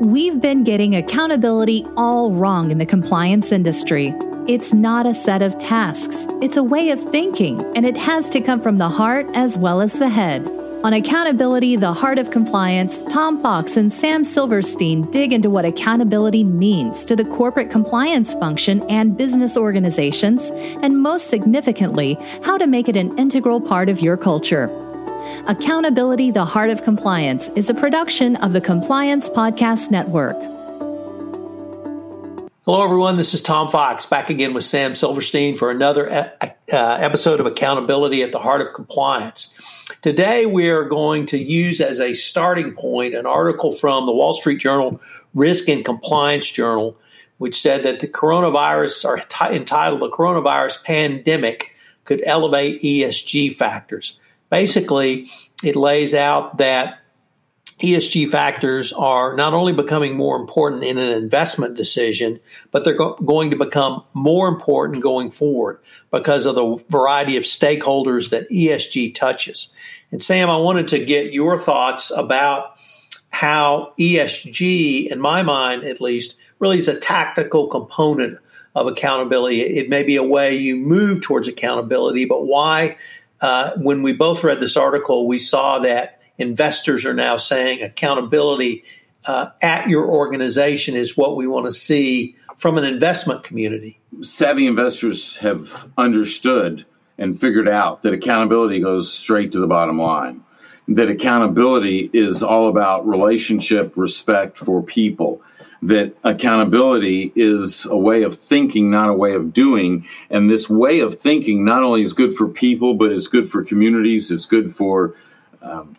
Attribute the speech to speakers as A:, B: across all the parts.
A: We've been getting accountability all wrong in the compliance industry. It's not a set of tasks, it's a way of thinking, and it has to come from the heart as well as the head. On Accountability, the Heart of Compliance, Tom Fox and Sam Silverstein dig into what accountability means to the corporate compliance function and business organizations, and most significantly, how to make it an integral part of your culture. Accountability, the Heart of Compliance is a production of the Compliance Podcast Network.
B: Hello, everyone. This is Tom Fox back again with Sam Silverstein for another uh, episode of Accountability at the Heart of Compliance. Today, we are going to use as a starting point an article from the Wall Street Journal Risk and Compliance Journal, which said that the coronavirus, or t- entitled The Coronavirus Pandemic, could elevate ESG factors. Basically, it lays out that ESG factors are not only becoming more important in an investment decision, but they're go- going to become more important going forward because of the variety of stakeholders that ESG touches. And Sam, I wanted to get your thoughts about how ESG, in my mind at least, really is a tactical component of accountability. It may be a way you move towards accountability, but why uh, when we both read this article, we saw that investors are now saying accountability uh, at your organization is what we want to see from an investment community.
C: Savvy investors have understood and figured out that accountability goes straight to the bottom line. That accountability is all about relationship, respect for people that accountability is a way of thinking, not a way of doing. And this way of thinking not only is good for people, but it's good for communities, it's good for um,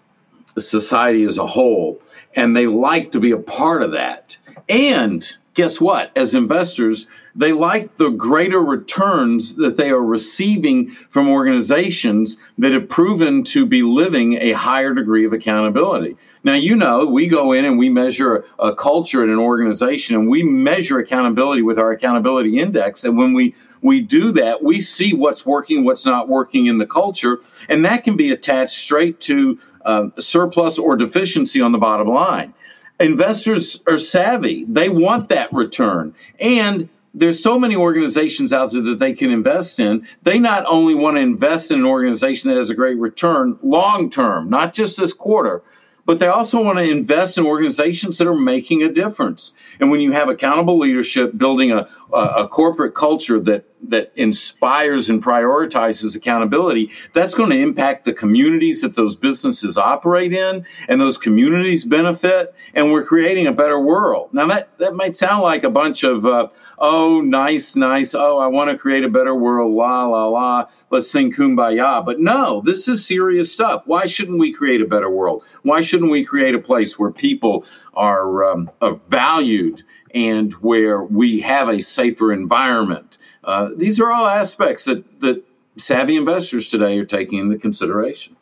C: society as a whole. And they like to be a part of that. And guess what? As investors, they like the greater returns that they are receiving from organizations that have proven to be living a higher degree of accountability. Now, you know, we go in and we measure a culture in an organization and we measure accountability with our accountability index. And when we we do that, we see what's working, what's not working in the culture, and that can be attached straight to uh, surplus or deficiency on the bottom line. Investors are savvy; they want that return, and there's so many organizations out there that they can invest in. They not only want to invest in an organization that has a great return long term, not just this quarter, but they also want to invest in organizations that are making a difference. And when you have accountable leadership, building a, a, a corporate culture that that inspires and prioritizes accountability, that's going to impact the communities that those businesses operate in, and those communities benefit, and we're creating a better world. Now that that might sound like a bunch of uh, oh, nice, nice, oh, I want to create a better world, la, la, la, let's sing kumbaya. But no, this is serious stuff. Why shouldn't we create a better world? Why shouldn't we create a place where people are, um, are valued and where we have a safer environment? Uh, these are all aspects that, that savvy investors today are taking into consideration.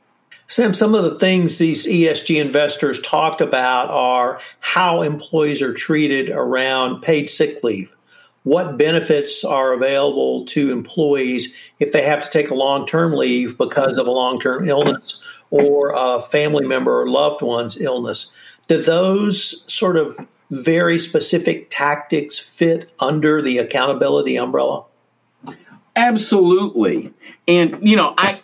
B: Sam, some of the things these ESG investors talked about are how employees are treated around paid sick leave what benefits are available to employees if they have to take a long term leave because of a long term illness or a family member or loved one's illness. Do those sort of very specific tactics fit under the accountability umbrella?
C: Absolutely. And, you know, I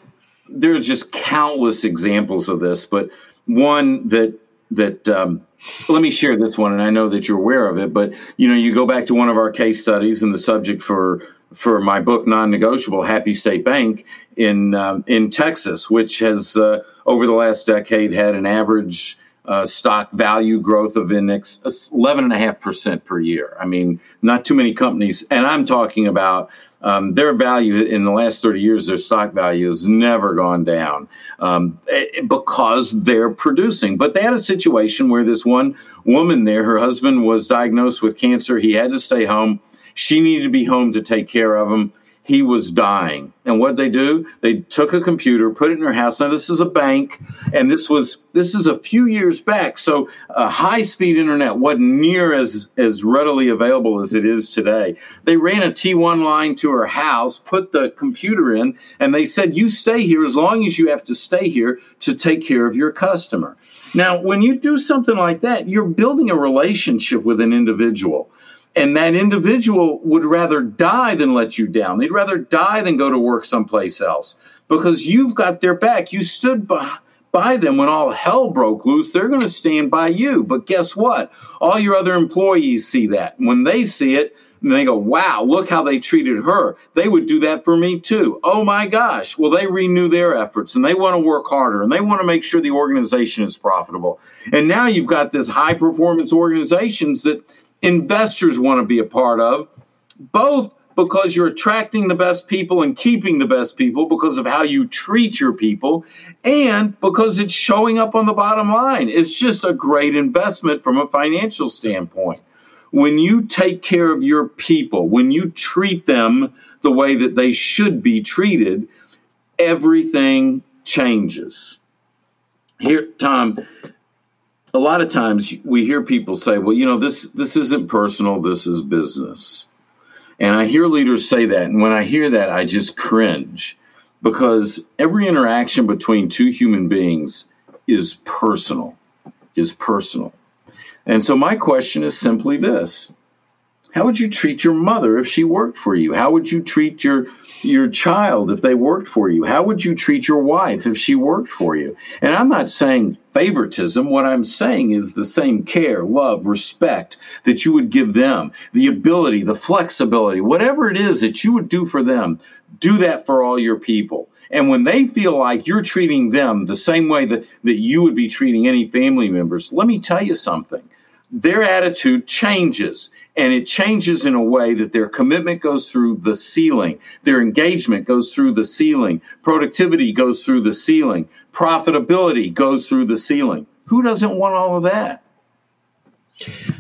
C: there are just countless examples of this, but one that that um, let me share this one, and I know that you're aware of it. But you know, you go back to one of our case studies, and the subject for for my book, non-negotiable, Happy State Bank in um, in Texas, which has uh, over the last decade had an average uh, stock value growth of index 11.5% per year. I mean, not too many companies, and I'm talking about um, their value in the last 30 years, their stock value has never gone down um, eh, because they're producing. But they had a situation where this one woman there, her husband was diagnosed with cancer. He had to stay home. She needed to be home to take care of him he was dying. And what they do? They took a computer, put it in her house. Now this is a bank, and this was this is a few years back. So a high speed internet wasn't near as as readily available as it is today. They ran a T1 line to her house, put the computer in, and they said, "You stay here as long as you have to stay here to take care of your customer." Now, when you do something like that, you're building a relationship with an individual. And that individual would rather die than let you down. They'd rather die than go to work someplace else because you've got their back. You stood by, by them when all hell broke loose. They're going to stand by you. But guess what? All your other employees see that. When they see it, and they go, wow, look how they treated her. They would do that for me too. Oh my gosh. Well, they renew their efforts and they want to work harder and they want to make sure the organization is profitable. And now you've got this high performance organizations that investors want to be a part of, both because you're attracting the best people and keeping the best people because of how you treat your people, and because it's showing up on the bottom line. It's just a great investment from a financial standpoint. When you take care of your people, when you treat them the way that they should be treated, everything changes. Here, Tom, a lot of times we hear people say, "Well, you know, this this isn't personal. This is business." And I hear leaders say that, and when I hear that, I just cringe because every interaction between two human beings is personal, is personal. And so my question is simply this: how would you treat your mother if she worked for you? How would you treat your your child if they worked for you? How would you treat your wife if she worked for you? And I'm not saying favoritism. What I'm saying is the same care, love, respect that you would give them, the ability, the flexibility, whatever it is that you would do for them, do that for all your people. And when they feel like you're treating them the same way that, that you would be treating any family members, let me tell you something their attitude changes and it changes in a way that their commitment goes through the ceiling. Their engagement goes through the ceiling. Productivity goes through the ceiling. Profitability goes through the ceiling. Who doesn't want all of that?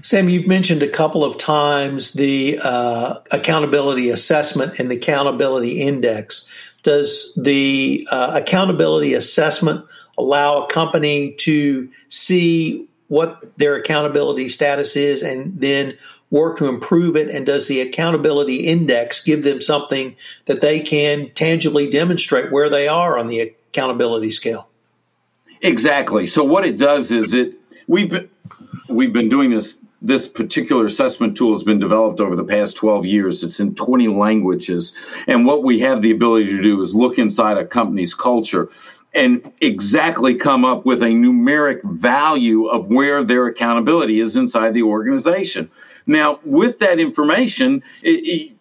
B: Sam you've mentioned a couple of times the uh, accountability assessment and the accountability index. Does the uh, accountability assessment allow a company to see what their accountability status is and then work to improve it? And does the accountability index give them something that they can tangibly demonstrate where they are on the accountability scale?
C: Exactly. So what it does is it we've been, we've been doing this this particular assessment tool has been developed over the past 12 years. It's in 20 languages. And what we have the ability to do is look inside a company's culture and exactly come up with a numeric value of where their accountability is inside the organization. Now, with that information, it, it,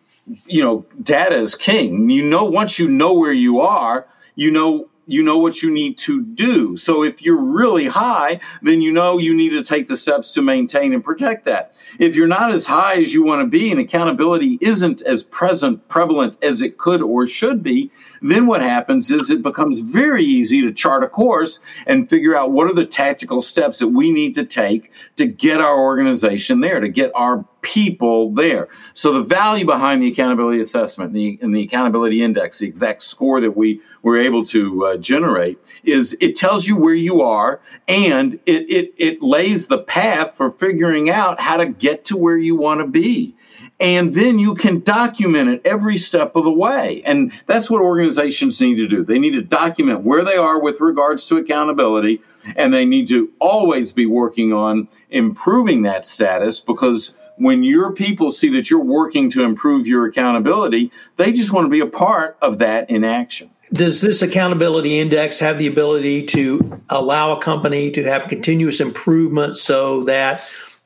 C: you know, data is king. You know, once you know where you are, you know you know what you need to do. So if you're really high, then you know you need to take the steps to maintain and protect that. If you're not as high as you want to be and accountability isn't as present prevalent as it could or should be, then what happens is it becomes very easy to chart a course and figure out what are the tactical steps that we need to take to get our organization there, to get our people there. So the value behind the accountability assessment the, and the accountability index, the exact score that we were able to uh, generate, is it tells you where you are and it, it, it lays the path for figuring out how to get to where you want to be and then you can document it every step of the way. And that's what organizations need to do. They need to document where they are with regards to accountability, and they need to always be working on improving that status because when your people see that you're working to improve your accountability, they just want to be a part of that in action.
B: Does this accountability index have the ability to allow a company to have continuous improvement so that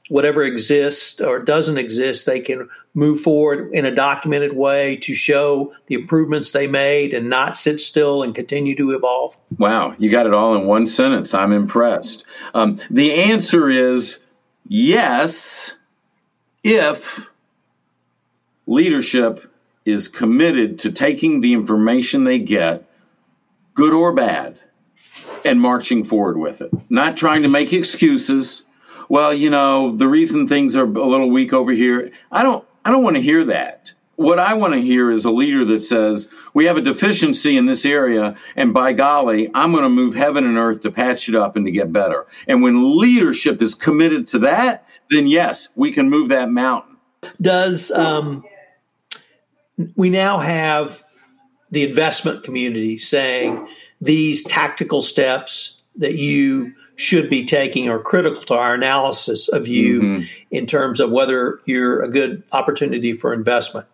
B: whatever exists or doesn't exist, they can move forward in a documented way to show the improvements they made and not sit still and continue to evolve?
C: Wow, you got it all in one sentence. I'm impressed. Um, the answer is yes, if leadership is committed to taking the information they get, good or bad, and marching forward with it, not trying to make excuses well, you know, the reason things are a little weak over here, I don't I don't want to hear that. what I want to hear is a leader that says, we have a deficiency in this area, and by golly, I'm going to move heaven and earth to patch it up and to get better. And when leadership is committed to that, then yes, we can move that mountain.
B: Does um, we now have the investment community saying these tactical steps that you should be taking are critical to our analysis of you mm-hmm. in terms of whether you're a good opportunity for investment?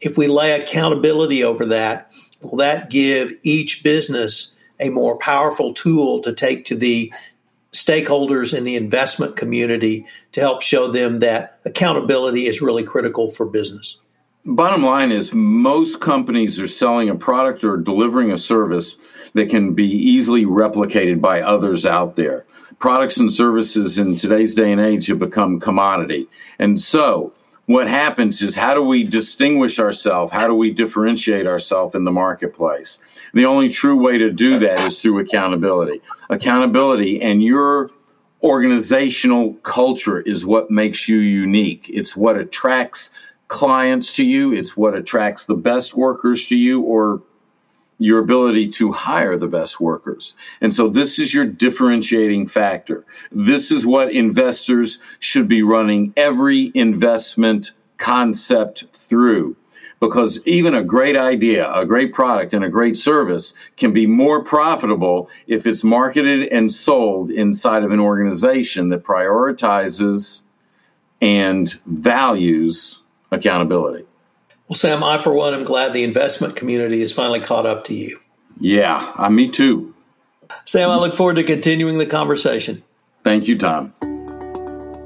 B: if we lay accountability over that, will that give each business a more powerful tool to take to the stakeholders in the investment community to help show them that accountability is really critical for business?
C: Bottom line is, most companies are selling a product or delivering a service that can be easily replicated by others out there. Products and services in today's day and age have become commodity. And so, what happens is how do we distinguish ourselves? How do we differentiate ourselves in the marketplace? The only true way to do that is through accountability. Accountability and your organizational culture is what makes you unique. It's what attracts clients to you, it's what attracts the best workers to you or your ability to hire the best workers. And so this is your differentiating factor. This is what investors should be running every investment concept through. Because even a great idea, a great product, and a great service can be more profitable if it's marketed and sold inside of an organization that prioritizes and values accountability.
B: Well, Sam, I, for one, am glad the investment community has finally caught up to you.
C: Yeah, uh, me too.
B: Sam, I look forward to continuing the conversation.
C: Thank you, Tom.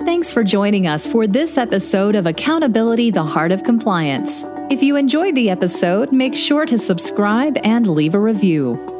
A: Thanks for joining us for this episode of Accountability the Heart of Compliance. If you enjoyed the episode, make sure to subscribe and leave a review.